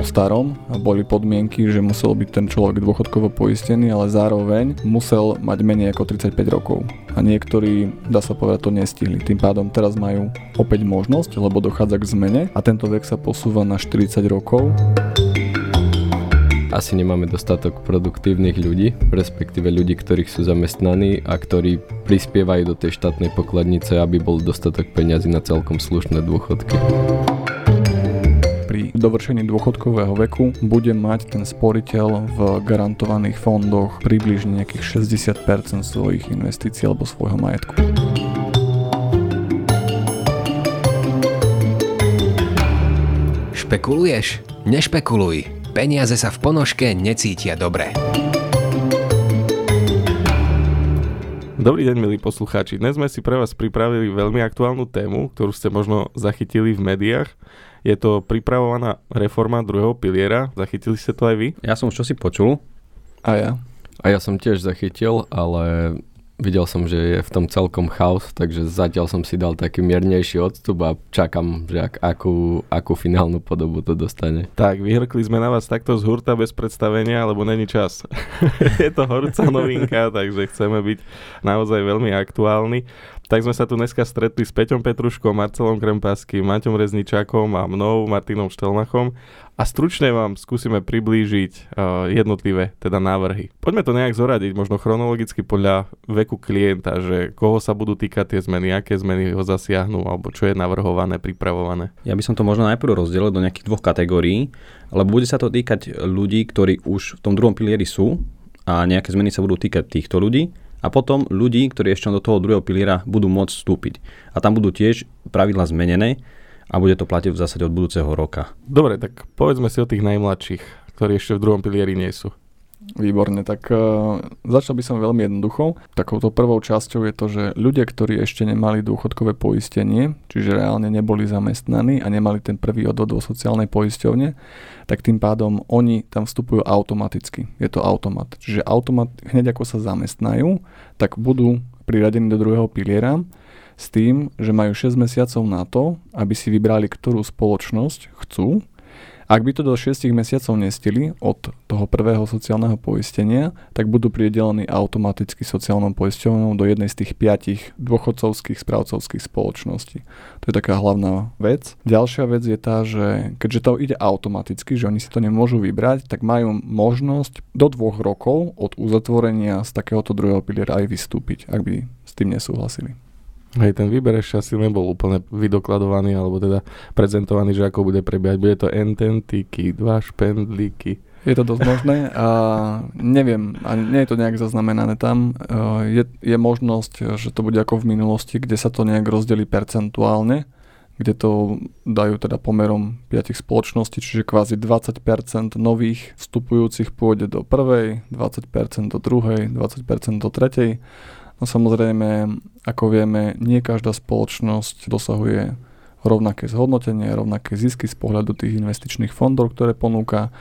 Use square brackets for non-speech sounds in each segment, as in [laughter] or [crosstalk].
po starom. Boli podmienky, že musel byť ten človek dôchodkovo poistený, ale zároveň musel mať menej ako 35 rokov. A niektorí, dá sa povedať, to nestihli. Tým pádom teraz majú opäť možnosť, lebo dochádza k zmene a tento vek sa posúva na 40 rokov asi nemáme dostatok produktívnych ľudí, respektíve ľudí, ktorých sú zamestnaní a ktorí prispievajú do tej štátnej pokladnice, aby bol dostatok peňazí na celkom slušné dôchodky dovršení dôchodkového veku bude mať ten sporiteľ v garantovaných fondoch približne nejakých 60% svojich investícií alebo svojho majetku. Špekuluješ? Nešpekuluj. Peniaze sa v ponožke necítia dobre. Dobrý deň, milí poslucháči. Dnes sme si pre vás pripravili veľmi aktuálnu tému, ktorú ste možno zachytili v médiách. Je to pripravovaná reforma druhého piliera. Zachytili ste to aj vy? Ja som už čo si počul. A ja. A ja som tiež zachytil, ale Videl som, že je v tom celkom chaos, takže zatiaľ som si dal taký miernejší odstup a čakám, že ak, akú, akú finálnu podobu to dostane. Tak, vyhrkli sme na vás takto z hurta bez predstavenia, lebo není čas. [laughs] je to horúca novinka, takže chceme byť naozaj veľmi aktuálni. Tak sme sa tu dneska stretli s Peťom Petruškom, Marcelom Krempaským, Maťom Rezničákom a mnou, Martinom Štelmachom a stručne vám skúsime priblížiť uh, jednotlivé teda návrhy. Poďme to nejak zoradiť, možno chronologicky podľa veku klienta, že koho sa budú týkať tie zmeny, aké zmeny ho zasiahnu, alebo čo je navrhované, pripravované. Ja by som to možno najprv rozdelil do nejakých dvoch kategórií, lebo bude sa to týkať ľudí, ktorí už v tom druhom pilieri sú a nejaké zmeny sa budú týkať týchto ľudí a potom ľudí, ktorí ešte do toho druhého piliera budú môcť vstúpiť. A tam budú tiež pravidla zmenené a bude to platiť v zásade od budúceho roka. Dobre, tak povedzme si o tých najmladších, ktorí ešte v druhom pilieri nie sú. Výborne, tak uh, začal by som veľmi jednoducho. Takouto prvou časťou je to, že ľudia, ktorí ešte nemali dôchodkové poistenie, čiže reálne neboli zamestnaní a nemali ten prvý odvod vo sociálnej poisťovne, tak tým pádom oni tam vstupujú automaticky. Je to automat. Čiže automat, hneď ako sa zamestnajú, tak budú priradení do druhého piliera s tým, že majú 6 mesiacov na to, aby si vybrali, ktorú spoločnosť chcú ak by to do 6 mesiacov nestili od toho prvého sociálneho poistenia, tak budú pridelení automaticky sociálnou poisťovňou do jednej z tých piatich dôchodcovských správcovských spoločností. To je taká hlavná vec. Ďalšia vec je tá, že keďže to ide automaticky, že oni si to nemôžu vybrať, tak majú možnosť do dvoch rokov od uzatvorenia z takéhoto druhého piliera aj vystúpiť, ak by s tým nesúhlasili. Hej, ten výber ešte asi nebol úplne vydokladovaný, alebo teda prezentovaný, že ako bude prebiehať. Bude to ententiky, dva špendlíky. Je to dosť možné a neviem, a nie je to nejak zaznamenané tam. Je, je možnosť, že to bude ako v minulosti, kde sa to nejak rozdelí percentuálne, kde to dajú teda pomerom 5 spoločností, čiže kvázi 20% nových vstupujúcich pôjde do prvej, 20% do druhej, 20% do tretej No samozrejme, ako vieme, nie každá spoločnosť dosahuje rovnaké zhodnotenie, rovnaké zisky z pohľadu tých investičných fondov, ktoré ponúka.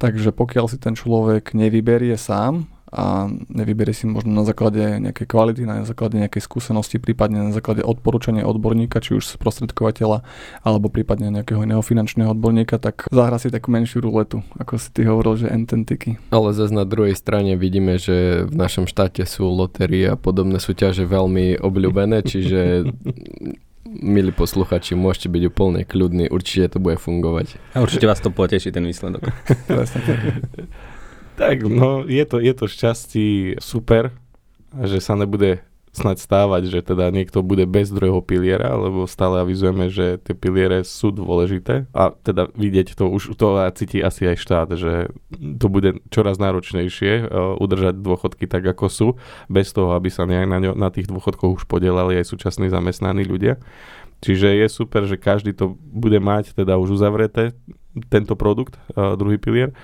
Takže pokiaľ si ten človek nevyberie sám a nevyberie si možno na základe nejakej kvality, na základe nejakej skúsenosti, prípadne na základe odporúčania odborníka, či už sprostredkovateľa, alebo prípadne nejakého iného finančného odborníka, tak zahra si takú menšiu ruletu, ako si ty hovoril, že ententiky. Ale zase na druhej strane vidíme, že v našom štáte sú lotérie a podobné súťaže veľmi obľúbené, čiže [laughs] milí posluchači, môžete byť úplne kľudní, určite to bude fungovať. A určite vás to poteší, ten výsledok. [laughs] Tak, no je to, je to šťastí super, že sa nebude snať stávať, že teda niekto bude bez druhého piliera, lebo stále avizujeme, že tie piliere sú dôležité a teda vidieť to už to cíti asi aj štát, že to bude čoraz náročnejšie uh, udržať dôchodky tak, ako sú, bez toho, aby sa nejak na, ňo, na tých dôchodkoch už podielali aj súčasní zamestnaní ľudia. Čiže je super, že každý to bude mať teda už uzavreté, tento produkt, uh, druhý pilier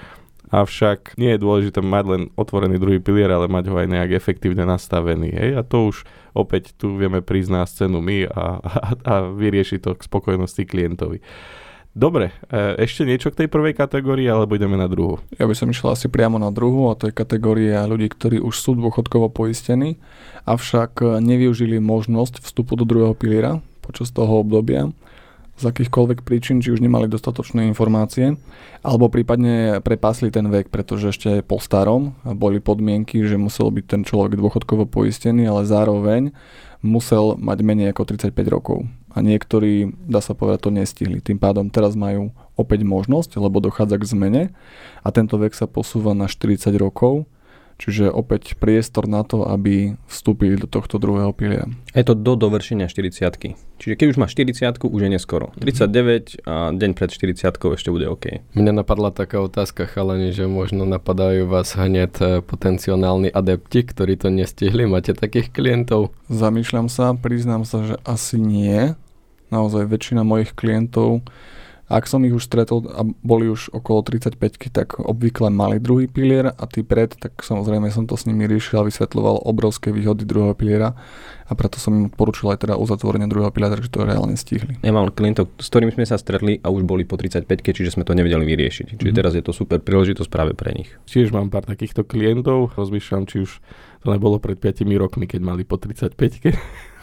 Avšak nie je dôležité mať len otvorený druhý pilier, ale mať ho aj nejak efektívne nastavený. Hej? A to už opäť tu vieme prísť na scénu my a, a, a vyriešiť to k spokojnosti klientovi. Dobre, e, ešte niečo k tej prvej kategórii, alebo ideme na druhú? Ja by som išiel asi priamo na druhú, a to je kategória ľudí, ktorí už sú dôchodkovo poistení, avšak nevyužili možnosť vstupu do druhého piliera počas toho obdobia z akýchkoľvek príčin, či už nemali dostatočné informácie, alebo prípadne prepásli ten vek, pretože ešte po starom boli podmienky, že musel byť ten človek dôchodkovo poistený, ale zároveň musel mať menej ako 35 rokov. A niektorí, dá sa povedať, to nestihli. Tým pádom teraz majú opäť možnosť, lebo dochádza k zmene a tento vek sa posúva na 40 rokov Čiže opäť priestor na to, aby vstúpili do tohto druhého piliera. Je to do dovršenia 40 Čiže keď už máš 40 už je neskoro. 39 a deň pred 40 ešte bude OK. Mňa napadla taká otázka, chalani, že možno napadajú vás hneď e, potenciálni adepti, ktorí to nestihli. Máte takých klientov? Zamýšľam sa, priznám sa, že asi nie. Naozaj väčšina mojich klientov ak som ich už stretol a boli už okolo 35 tak obvykle mali druhý pilier a tí pred, tak samozrejme som to s nimi riešil a vysvetľoval obrovské výhody druhého piliera a preto som im poručil aj teda uzatvorenie druhého piliera, takže to reálne stihli. Ja mám klientov, s ktorými sme sa stretli a už boli po 35 čiže sme to nevedeli vyriešiť. Čiže mm-hmm. teraz je to super príležitosť práve pre nich. Tiež mám pár takýchto klientov, rozmýšľam, či už to nebolo pred 5 rokmi, keď mali po 35 [laughs]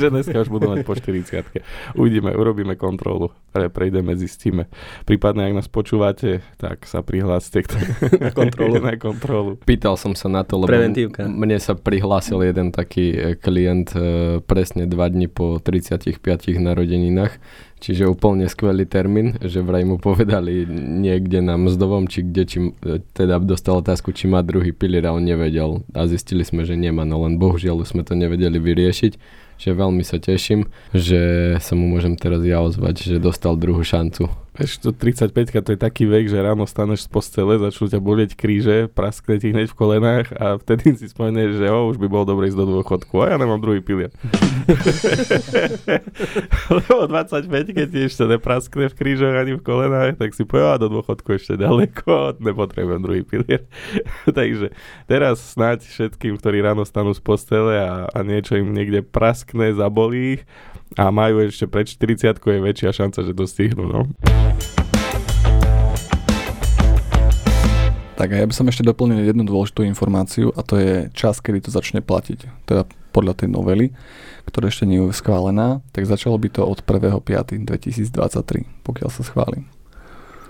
že dneska už budú mať po 40 Uvidíme, urobíme kontrolu, ale prejdeme, zistíme. Prípadne, ak nás počúvate, tak sa prihláste k na kontrolu. [laughs] na kontrolu. Pýtal som sa na to, lebo Preventívka. mne sa prihlásil jeden taký e, klient e, presne dva dni po 35 narodeninách Čiže úplne skvelý termín, že vraj mu povedali niekde na mzdovom, či kde, či teda dostal otázku, či má druhý pilier a on nevedel. A zistili sme, že nemá, no len bohužiaľ sme to nevedeli vyriešiť že veľmi sa teším, že sa mu môžem teraz ja ozvať, že dostal druhú šancu. Vieš, to 35 to je taký vek, že ráno staneš z postele, začnú ťa bolieť kríže, praskne ti hneď v kolenách a vtedy si spomenieš, že o, už by bolo dobre ísť do dôchodku a ja nemám druhý pilier. [laughs] Lebo 25, keď ti ešte nepraskne v krížoch ani v kolenách, tak si povie, do dôchodku ešte ďaleko, nepotrebujem druhý pilier. [laughs] Takže teraz snáď všetkým, ktorí ráno stanú z postele a, a niečo im niekde praskne, zabolí, a majú ešte pred 40 je väčšia šanca, že to stihnú. No. Tak a ja by som ešte doplnil jednu dôležitú informáciu a to je čas, kedy to začne platiť. Teda podľa tej novely, ktorá ešte nie je schválená, tak začalo by to od 1.5.2023, pokiaľ sa schváli.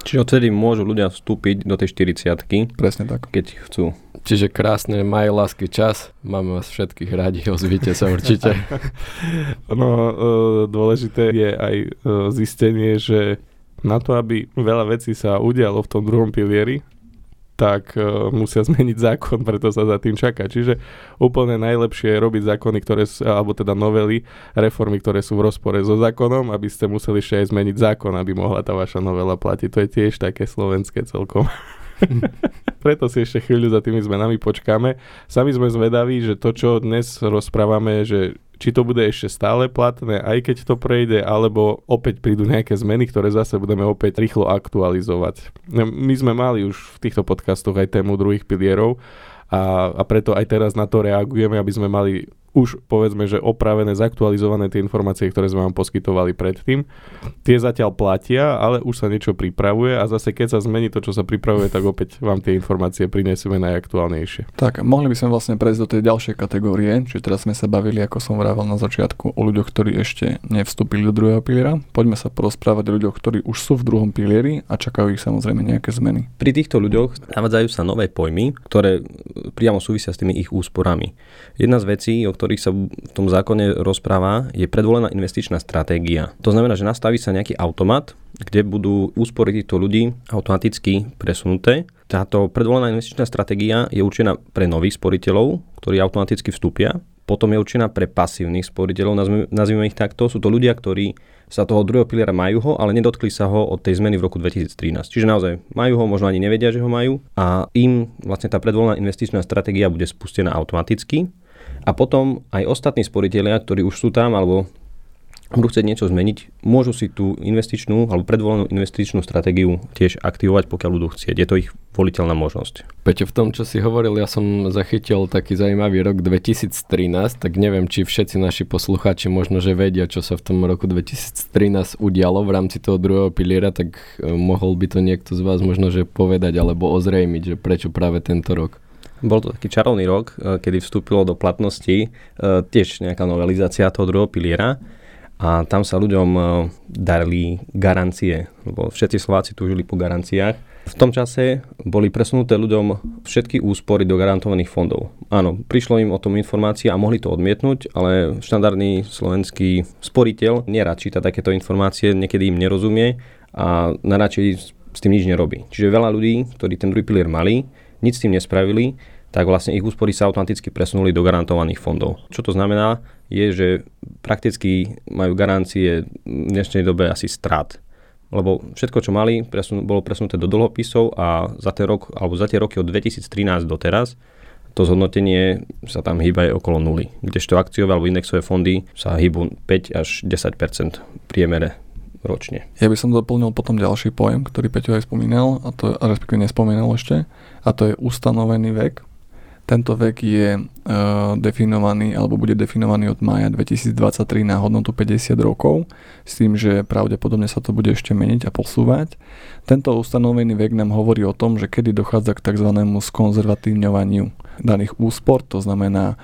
Čiže odtedy môžu ľudia vstúpiť do tej 40 Presne tak. Keď chcú. Čiže krásne, maj lásky čas. Máme vás všetkých radi, ozvite sa určite. [laughs] no, dôležité je aj e, zistenie, že na to, aby veľa vecí sa udialo v tom druhom pilieri, tak uh, musia [laughs] zmeniť zákon, preto sa za tým čaká. Čiže úplne najlepšie je robiť zákony, ktoré sú, alebo teda novely, reformy, ktoré sú v rozpore so zákonom, aby ste museli ešte aj zmeniť zákon, aby mohla tá vaša novela platiť. To je tiež také slovenské celkom. [laughs] Preto si ešte chvíľu za tými zmenami počkáme. Sami sme zvedaví, že to, čo dnes rozprávame, že či to bude ešte stále platné, aj keď to prejde, alebo opäť prídu nejaké zmeny, ktoré zase budeme opäť rýchlo aktualizovať. My sme mali už v týchto podcastoch aj tému druhých pilierov a, a preto aj teraz na to reagujeme, aby sme mali už povedzme, že opravené, zaktualizované tie informácie, ktoré sme vám poskytovali predtým. Tie zatiaľ platia, ale už sa niečo pripravuje a zase keď sa zmení to, čo sa pripravuje, tak opäť vám tie informácie prinesieme najaktuálnejšie. Tak, mohli by sme vlastne prejsť do tej ďalšej kategórie, čiže teraz sme sa bavili, ako som vravel na začiatku, o ľuďoch, ktorí ešte nevstúpili do druhého piliera. Poďme sa porozprávať o ľuďoch, ktorí už sú v druhom pilieri a čakajú ich samozrejme nejaké zmeny. Pri týchto ľuďoch navádzajú sa nové pojmy, ktoré priamo súvisia s tými ich úsporami. Jedna z vecí, o ktorých ktorých sa v tom zákone rozpráva, je predvolená investičná stratégia. To znamená, že nastaví sa nejaký automat, kde budú úspory týchto ľudí automaticky presunuté. Táto predvolená investičná stratégia je určená pre nových sporiteľov, ktorí automaticky vstúpia. Potom je určená pre pasívnych sporiteľov, nazvime ich takto. Sú to ľudia, ktorí sa toho druhého piliera majú ho, ale nedotkli sa ho od tej zmeny v roku 2013. Čiže naozaj majú ho, možno ani nevedia, že ho majú a im vlastne tá predvolená investičná stratégia bude spustená automaticky a potom aj ostatní sporiteľia, ktorí už sú tam alebo budú chcieť niečo zmeniť, môžu si tú investičnú alebo predvolenú investičnú stratégiu tiež aktivovať, pokiaľ budú chcieť. Je to ich voliteľná možnosť. Peťo, v tom, čo si hovoril, ja som zachytil taký zaujímavý rok 2013, tak neviem, či všetci naši poslucháči možno, že vedia, čo sa v tom roku 2013 udialo v rámci toho druhého piliera, tak eh, mohol by to niekto z vás možno, že povedať alebo ozrejmiť, že prečo práve tento rok. Bol to taký čarovný rok, e, kedy vstúpilo do platnosti e, tiež nejaká novelizácia toho druhého piliera a tam sa ľuďom e, darili garancie, lebo všetci Slováci túžili po garanciách. V tom čase boli presunuté ľuďom všetky úspory do garantovaných fondov. Áno, prišlo im o tom informácie a mohli to odmietnúť, ale štandardný slovenský sporiteľ nerad číta takéto informácie, niekedy im nerozumie a naradšej s tým nič nerobí. Čiže veľa ľudí, ktorí ten druhý pilier mali, nič s tým nespravili, tak vlastne ich úspory sa automaticky presunuli do garantovaných fondov. Čo to znamená, je, že prakticky majú garancie v dnešnej dobe asi strát lebo všetko, čo mali, presun, bolo presunuté do dlhopisov a za, ten rok, alebo za tie roky od 2013 doteraz to zhodnotenie sa tam hýba aj okolo nuly. Kdežto akciové alebo indexové fondy sa hýbu 5 až 10% priemere ročne. Ja by som doplnil potom ďalší pojem, ktorý Peťo aj spomínal, a to, respektíve nespomínal ešte, a to je ustanovený vek. Tento vek je e, definovaný alebo bude definovaný od mája 2023 na hodnotu 50 rokov s tým, že pravdepodobne sa to bude ešte meniť a posúvať. Tento ustanovený vek nám hovorí o tom, že kedy dochádza k tzv. skonzervatívňovaniu daných úspor, to znamená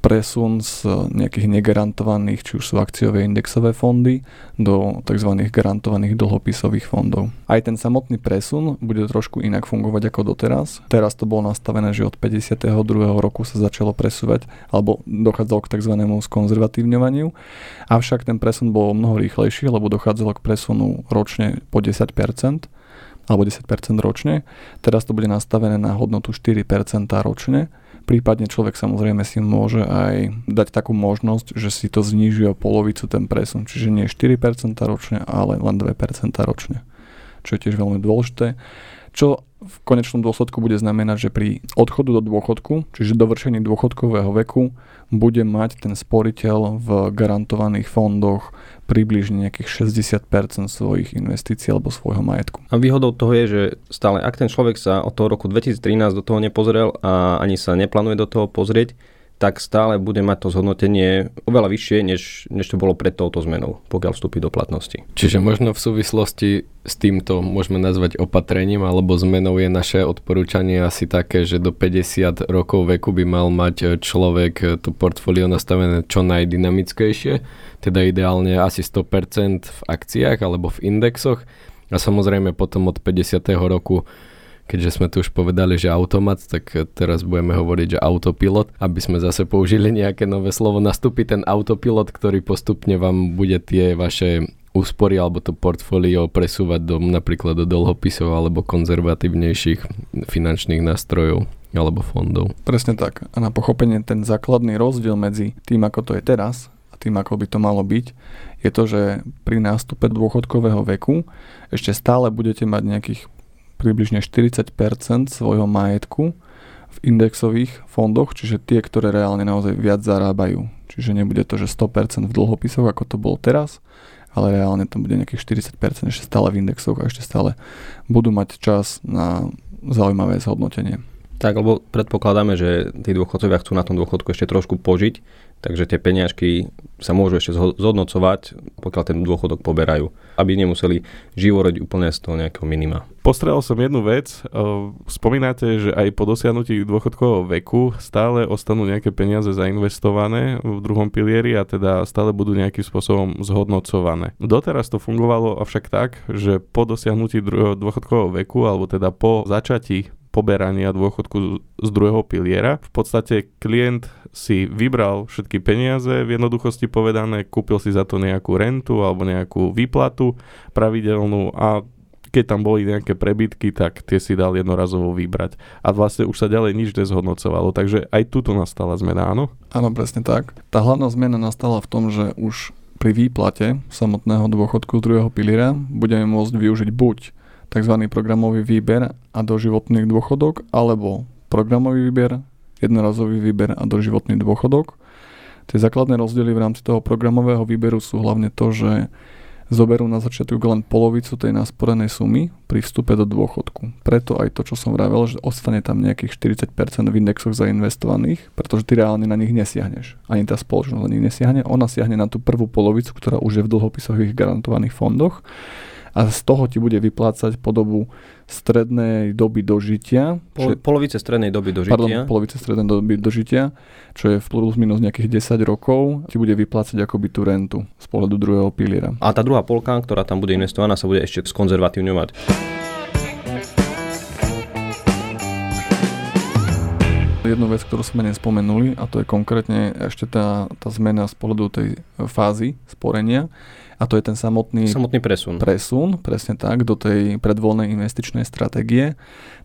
presun z nejakých negarantovaných, či už sú akciové indexové fondy, do tzv. garantovaných dlhopisových fondov. Aj ten samotný presun bude trošku inak fungovať ako doteraz. Teraz to bolo nastavené, že od 52. roku sa začalo presúvať, alebo dochádzalo k tzv. skonzervatívňovaniu, avšak ten presun bol mnoho rýchlejší, lebo dochádzalo k presunu ročne po 10%, alebo 10% ročne. Teraz to bude nastavené na hodnotu 4% ročne Prípadne človek samozrejme si môže aj dať takú možnosť, že si to znižuje o polovicu ten presun, čiže nie 4% ročne, ale len 2% ročne, čo je tiež veľmi dôležité. Čo v konečnom dôsledku bude znamenať, že pri odchodu do dôchodku, čiže dovršení dôchodkového veku, bude mať ten sporiteľ v garantovaných fondoch približne nejakých 60% svojich investícií alebo svojho majetku. A výhodou toho je, že stále ak ten človek sa od toho roku 2013 do toho nepozrel a ani sa neplánuje do toho pozrieť, tak stále bude mať to zhodnotenie oveľa vyššie, než, než to bolo pred touto zmenou, pokiaľ vstúpi do platnosti. Čiže možno v súvislosti s týmto môžeme nazvať opatrením alebo zmenou je naše odporúčanie asi také, že do 50 rokov veku by mal mať človek to portfólio nastavené čo najdynamickejšie, teda ideálne asi 100% v akciách alebo v indexoch a samozrejme potom od 50. roku keďže sme tu už povedali, že automat, tak teraz budeme hovoriť, že autopilot, aby sme zase použili nejaké nové slovo. Nastúpi ten autopilot, ktorý postupne vám bude tie vaše úspory alebo to portfólio presúvať do, napríklad do dlhopisov alebo konzervatívnejších finančných nástrojov alebo fondov. Presne tak. A na pochopenie ten základný rozdiel medzi tým, ako to je teraz a tým, ako by to malo byť, je to, že pri nástupe dôchodkového veku ešte stále budete mať nejakých približne 40% svojho majetku v indexových fondoch, čiže tie, ktoré reálne naozaj viac zarábajú. Čiže nebude to, že 100% v dlhopisoch, ako to bolo teraz, ale reálne to bude nejakých 40% ešte stále v indexoch a ešte stále budú mať čas na zaujímavé zhodnotenie. Tak, lebo predpokladáme, že tí dôchodcovia chcú na tom dôchodku ešte trošku požiť, takže tie peniažky sa môžu ešte zhodnocovať, pokiaľ ten dôchodok poberajú, aby nemuseli živoriť úplne z toho nejakého minima. Postrel som jednu vec. Spomínate, že aj po dosiahnutí dôchodkového veku stále ostanú nejaké peniaze zainvestované v druhom pilieri a teda stále budú nejakým spôsobom zhodnocované. Doteraz to fungovalo avšak tak, že po dosiahnutí dôchodkového veku alebo teda po začatí poberania dôchodku z druhého piliera. V podstate klient si vybral všetky peniaze, v jednoduchosti povedané, kúpil si za to nejakú rentu alebo nejakú výplatu pravidelnú a keď tam boli nejaké prebytky, tak tie si dal jednorazovo vybrať. A vlastne už sa ďalej nič nezhodnocovalo, takže aj tuto nastala zmena, áno? Áno, presne tak. Tá hlavná zmena nastala v tom, že už pri výplate samotného dôchodku z druhého piliera budeme môcť využiť buď tzv. programový výber a doživotný dôchodok, alebo programový výber, jednorazový výber a doživotný dôchodok. Tie základné rozdiely v rámci toho programového výberu sú hlavne to, že zoberú na začiatok len polovicu tej nasporenej sumy pri vstupe do dôchodku. Preto aj to, čo som vravel, že ostane tam nejakých 40% v indexoch zainvestovaných, pretože ty reálne na nich nesiahneš. Ani tá spoločnosť na nich nesiahne, ona siahne na tú prvú polovicu, ktorá už je v dlhopisových garantovaných fondoch a z toho ti bude vyplácať po dobu strednej doby dožitia. Pol, polovice strednej doby dožitia. Pardon, polovice strednej doby dožitia, čo je v plus minus nejakých 10 rokov, ti bude vyplácať akoby tú rentu z pohľadu druhého piliera. A tá druhá polka, ktorá tam bude investovaná, sa bude ešte skonzervatívňovať. Jednu vec, ktorú sme nespomenuli, a to je konkrétne ešte tá, tá zmena z pohľadu tej fázy sporenia, a to je ten samotný Samotný presun. presun, presne tak, do tej predvoľnej investičnej stratégie.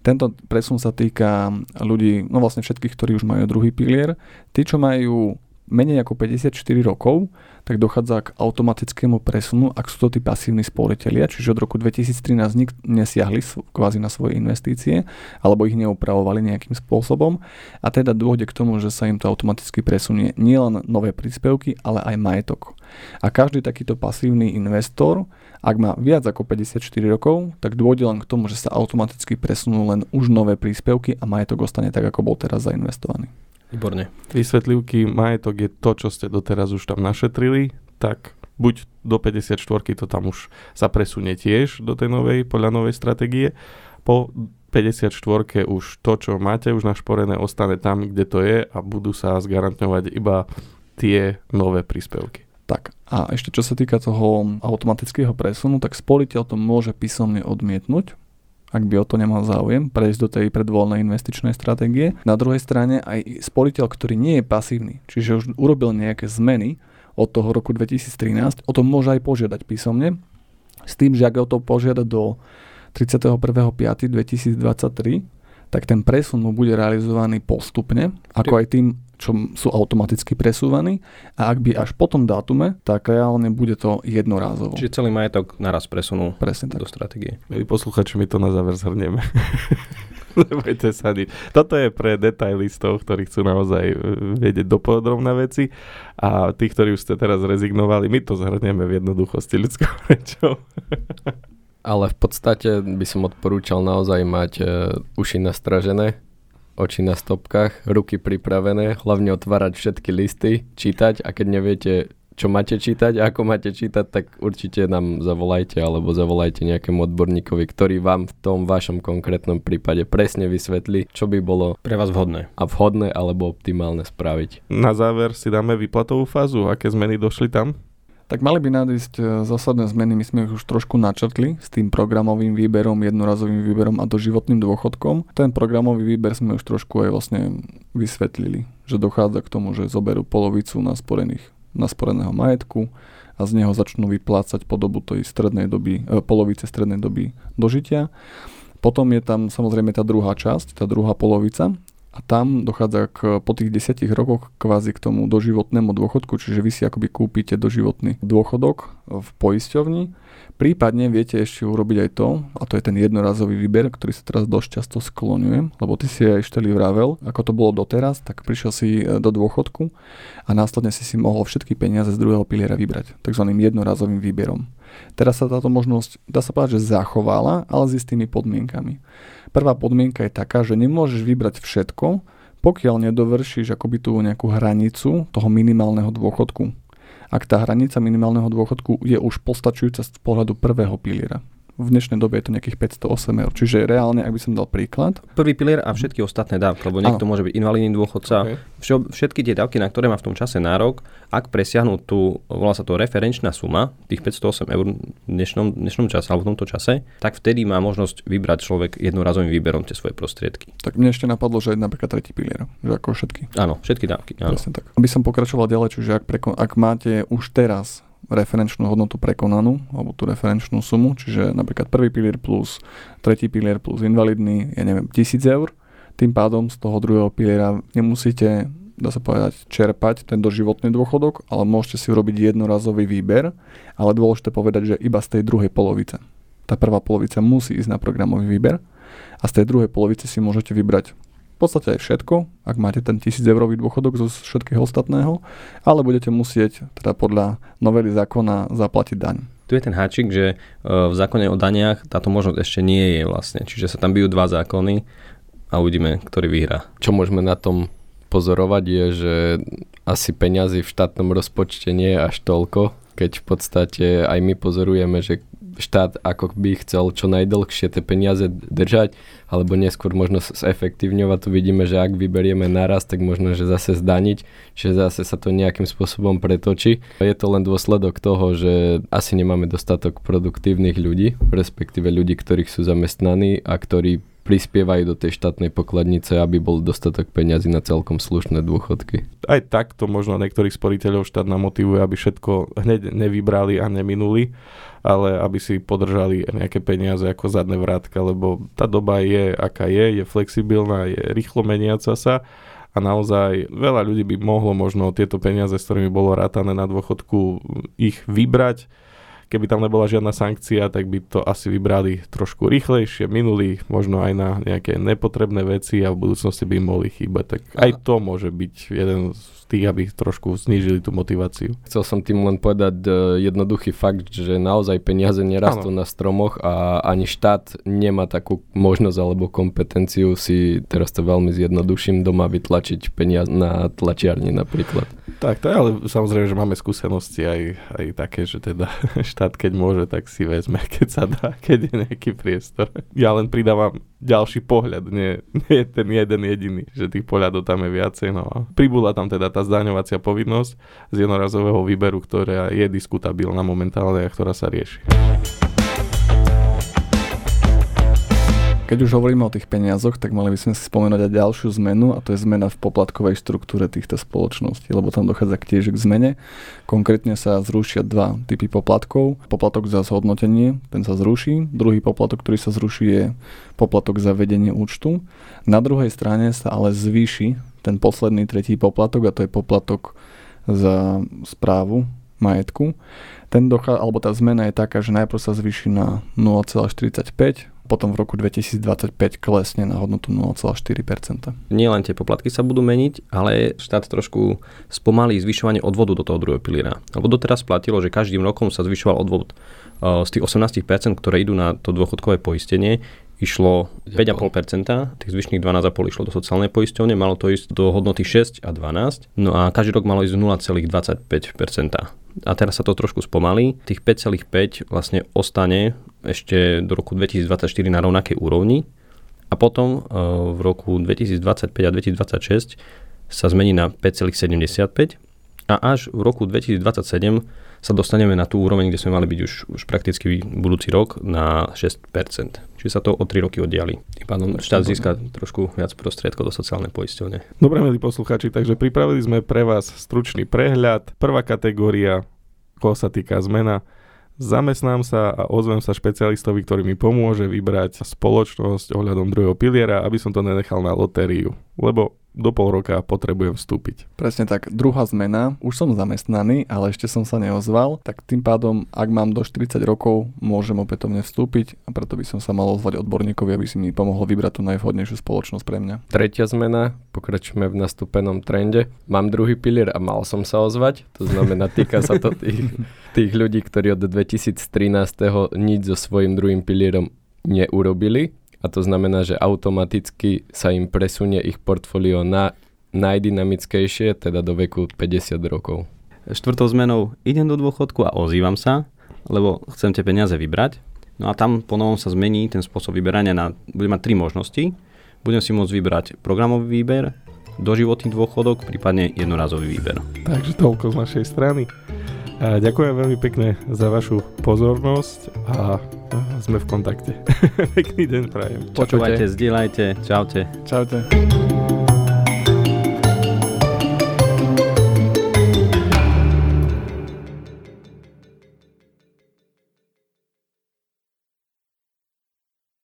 Tento presun sa týka ľudí, no vlastne všetkých, ktorí už majú druhý pilier. Tí, čo majú menej ako 54 rokov, tak dochádza k automatickému presunu, ak sú to tí pasívni sporiteľia, čiže od roku 2013 nik nesiahli kvázi na svoje investície, alebo ich neupravovali nejakým spôsobom a teda dôjde k tomu, že sa im to automaticky presunie nielen nové príspevky, ale aj majetok. A každý takýto pasívny investor, ak má viac ako 54 rokov, tak dôjde len k tomu, že sa automaticky presunú len už nové príspevky a majetok ostane tak, ako bol teraz zainvestovaný. Výborne. Vysvetlivky, majetok je to, čo ste doteraz už tam našetrili, tak buď do 54 to tam už sa presunie tiež do tej novej, podľa novej stratégie. Po 54 už to, čo máte už našporené, ostane tam, kde to je a budú sa zgarantňovať iba tie nové príspevky. Tak a ešte čo sa týka toho automatického presunu, tak spoliteľ to môže písomne odmietnúť, ak by o to nemal záujem, prejsť do tej predvoľnej investičnej stratégie. Na druhej strane aj spoliteľ, ktorý nie je pasívny, čiže už urobil nejaké zmeny od toho roku 2013, o tom môže aj požiadať písomne, s tým, že ak o to požiada do 31.5.2023, tak ten presun mu bude realizovaný postupne, ako aj tým, čo sú automaticky presúvaní a ak by až po tom dátume, tak reálne bude to jednorázovo. Čiže celý majetok naraz presunú Presne tak. do stratégie. Milí posluchači, my to na záver zhrnieme. [laughs] Nebojte sa nič. Toto je pre detailistov, ktorí chcú naozaj e, vedieť dopodrobné veci a tí, ktorí už ste teraz rezignovali, my to zhrnieme v jednoduchosti ľudskou rečou. [laughs] Ale v podstate by som odporúčal naozaj mať e, uši nastražené, oči na stopkách, ruky pripravené, hlavne otvárať všetky listy, čítať a keď neviete, čo máte čítať a ako máte čítať, tak určite nám zavolajte alebo zavolajte nejakému odborníkovi, ktorý vám v tom vašom konkrétnom prípade presne vysvetlí, čo by bolo Pre vás vhodné. a vhodné alebo optimálne spraviť. Na záver si dáme výplatovú fázu. Aké zmeny došli tam? Tak mali by nadísť e, zásadné zmeny, my sme ich už trošku načrtli s tým programovým výberom, jednorazovým výberom a doživotným dôchodkom. Ten programový výber sme už trošku aj vlastne vysvetlili, že dochádza k tomu, že zoberú polovicu nasporených, nasporeného majetku a z neho začnú vyplácať po dobu tej strednej doby, e, polovice strednej doby dožitia. Potom je tam samozrejme tá druhá časť, tá druhá polovica, a tam dochádza k, po tých desiatich rokoch kvázi k tomu doživotnému dôchodku, čiže vy si akoby kúpite doživotný dôchodok v poisťovni. Prípadne viete ešte urobiť aj to, a to je ten jednorazový výber, ktorý sa teraz dosť často skloňuje, lebo ty si aj šteli vravel, ako to bolo doteraz, tak prišiel si e, do dôchodku a následne si si mohol všetky peniaze z druhého piliera vybrať, takzvaným jednorazovým výberom. Teraz sa táto možnosť, dá sa povedať, že zachovala, ale s istými podmienkami. Prvá podmienka je taká, že nemôžeš vybrať všetko, pokiaľ nedovršíš akoby tú nejakú hranicu toho minimálneho dôchodku. Ak tá hranica minimálneho dôchodku je už postačujúca z pohľadu prvého piliera. V dnešnej dobe je to nejakých 508 eur. Čiže reálne, ak by som dal príklad, Prvý pilier a všetky ostatné dávky, lebo niekto môže byť invalidný dôchodca. Okay. Všetky tie dávky, na ktoré má v tom čase nárok, ak presiahnu tú, volá sa to referenčná suma, tých 508 eur v dnešnom, dnešnom čase, alebo v tomto čase, tak vtedy má možnosť vybrať človek jednorazovým výberom tie svoje prostriedky. tak mne ešte napadlo, že je napríklad tretí pilier. Že ako všetky. Áno, všetky dávky. Áno. Presne tak. Aby som pokračoval ďalej, čiže ak, preko- ak máte už teraz referenčnú hodnotu prekonanú, alebo tú referenčnú sumu, čiže napríklad prvý pilier plus tretí pilier plus invalidný, ja neviem, 1000 eur, tým pádom z toho druhého piliera nemusíte dá sa povedať, čerpať ten doživotný dôchodok, ale môžete si urobiť jednorazový výber, ale dôležité povedať, že iba z tej druhej polovice. Tá prvá polovica musí ísť na programový výber a z tej druhej polovice si môžete vybrať v podstate aj všetko, ak máte ten 1000 eurový dôchodok zo všetkého ostatného, ale budete musieť teda podľa novely zákona zaplatiť daň. Tu je ten háčik, že e, v zákone o daniach táto možnosť ešte nie je vlastne. Čiže sa tam bijú dva zákony a uvidíme, ktorý vyhrá. Čo môžeme na tom pozorovať je, že asi peňazí v štátnom rozpočte nie je až toľko, keď v podstate aj my pozorujeme, že štát ako by chcel čo najdlhšie tie peniaze držať, alebo neskôr možno zefektívňovať. Tu vidíme, že ak vyberieme naraz, tak možno, že zase zdaniť, že zase sa to nejakým spôsobom pretočí. Je to len dôsledok toho, že asi nemáme dostatok produktívnych ľudí, respektíve ľudí, ktorých sú zamestnaní a ktorí prispievajú do tej štátnej pokladnice, aby bol dostatok peňazí na celkom slušné dôchodky. Aj takto možno niektorých sporiteľov štát motivuje, aby všetko hneď nevybrali a neminuli, ale aby si podržali nejaké peniaze ako zadné vrátka, lebo tá doba je, aká je, je flexibilná, je rýchlo meniaca sa a naozaj veľa ľudí by mohlo možno tieto peniaze, s ktorými bolo rátané na dôchodku, ich vybrať keby tam nebola žiadna sankcia, tak by to asi vybrali trošku rýchlejšie, minuli možno aj na nejaké nepotrebné veci a v budúcnosti by im mohli chýbať. Tak aj to môže byť jeden z tých, aby trošku znížili tú motiváciu. Chcel som tým len povedať uh, jednoduchý fakt, že naozaj peniaze nerastú ano. na stromoch a ani štát nemá takú možnosť alebo kompetenciu si, teraz to veľmi zjednoduším, doma vytlačiť peniaze na tlačiarni napríklad. Tak to je, ale samozrejme, že máme skúsenosti aj, aj také, že teda [laughs] štát keď môže, tak si vezme, keď sa dá, [laughs] keď je nejaký priestor. Ja len pridávam ďalší pohľad, nie, [laughs] nie ten jeden jediný, že tých pohľadov tam je viacej. No a pribúla tam teda tá zdaňovacia povinnosť z jednorazového výberu, ktorá je diskutabilná momentálne a ktorá sa rieši. Keď už hovoríme o tých peniazoch, tak mali by sme si spomenúť aj ďalšiu zmenu a to je zmena v poplatkovej štruktúre týchto spoločností, lebo tam dochádza tiež k zmene. Konkrétne sa zrušia dva typy poplatkov. Poplatok za zhodnotenie, ten sa zruší. Druhý poplatok, ktorý sa zruší, je poplatok za vedenie účtu. Na druhej strane sa ale zvýši ten posledný tretí poplatok a to je poplatok za správu majetku. Ten dochá, alebo tá zmena je taká, že najprv sa zvýši na 0,45, potom v roku 2025 klesne na hodnotu 0,4%. Nie len tie poplatky sa budú meniť, ale štát trošku spomalí zvyšovanie odvodu do toho druhého piliera. Lebo doteraz platilo, že každým rokom sa zvyšoval odvod z tých 18%, ktoré idú na to dôchodkové poistenie, išlo 5,5%, tých zvyšných 12,5% išlo do sociálnej poisťovne, malo to ísť do hodnoty 6 a 12, no a každý rok malo ísť 0,25%. A teraz sa to trošku spomalí, tých 5,5 vlastne ostane ešte do roku 2024 na rovnakej úrovni a potom e, v roku 2025 a 2026 sa zmení na 5,75 a až v roku 2027 sa dostaneme na tú úroveň, kde sme mali byť už, už prakticky budúci rok na 6%. Čiže sa to o 3 roky oddiali. Tým pádom štát získa trošku viac prostriedkov do sociálnej poisťovne. Dobre, milí poslucháči, takže pripravili sme pre vás stručný prehľad. Prvá kategória, koho sa týka zmena, Zamestnám sa a ozvem sa špecialistovi, ktorý mi pomôže vybrať spoločnosť ohľadom druhého piliera, aby som to nenechal na lotériu. Lebo do pol roka potrebujem vstúpiť. Presne tak. Druhá zmena, už som zamestnaný, ale ešte som sa neozval, tak tým pádom, ak mám do 40 rokov, môžem opätovne vstúpiť a preto by som sa mal ozvať odborníkovi, aby si mi pomohol vybrať tú najvhodnejšiu spoločnosť pre mňa. Tretia zmena, pokračujeme v nastúpenom trende. Mám druhý pilier a mal som sa ozvať, to znamená, týka sa to tých, tých ľudí, ktorí od 2013. nič so svojím druhým pilierom neurobili a to znamená, že automaticky sa im presunie ich portfólio na najdynamickejšie, teda do veku 50 rokov. Štvrtou zmenou idem do dôchodku a ozývam sa, lebo chcem tie peniaze vybrať. No a tam po novom sa zmení ten spôsob vyberania na, budem mať tri možnosti. Budem si môcť vybrať programový výber, doživotný dôchodok, prípadne jednorazový výber. Takže toľko z našej strany. A ďakujem veľmi pekne za vašu pozornosť a sme v kontakte. [laughs] Pekný deň prajem. Počúvajte, zdieľajte, čaute. Čaute.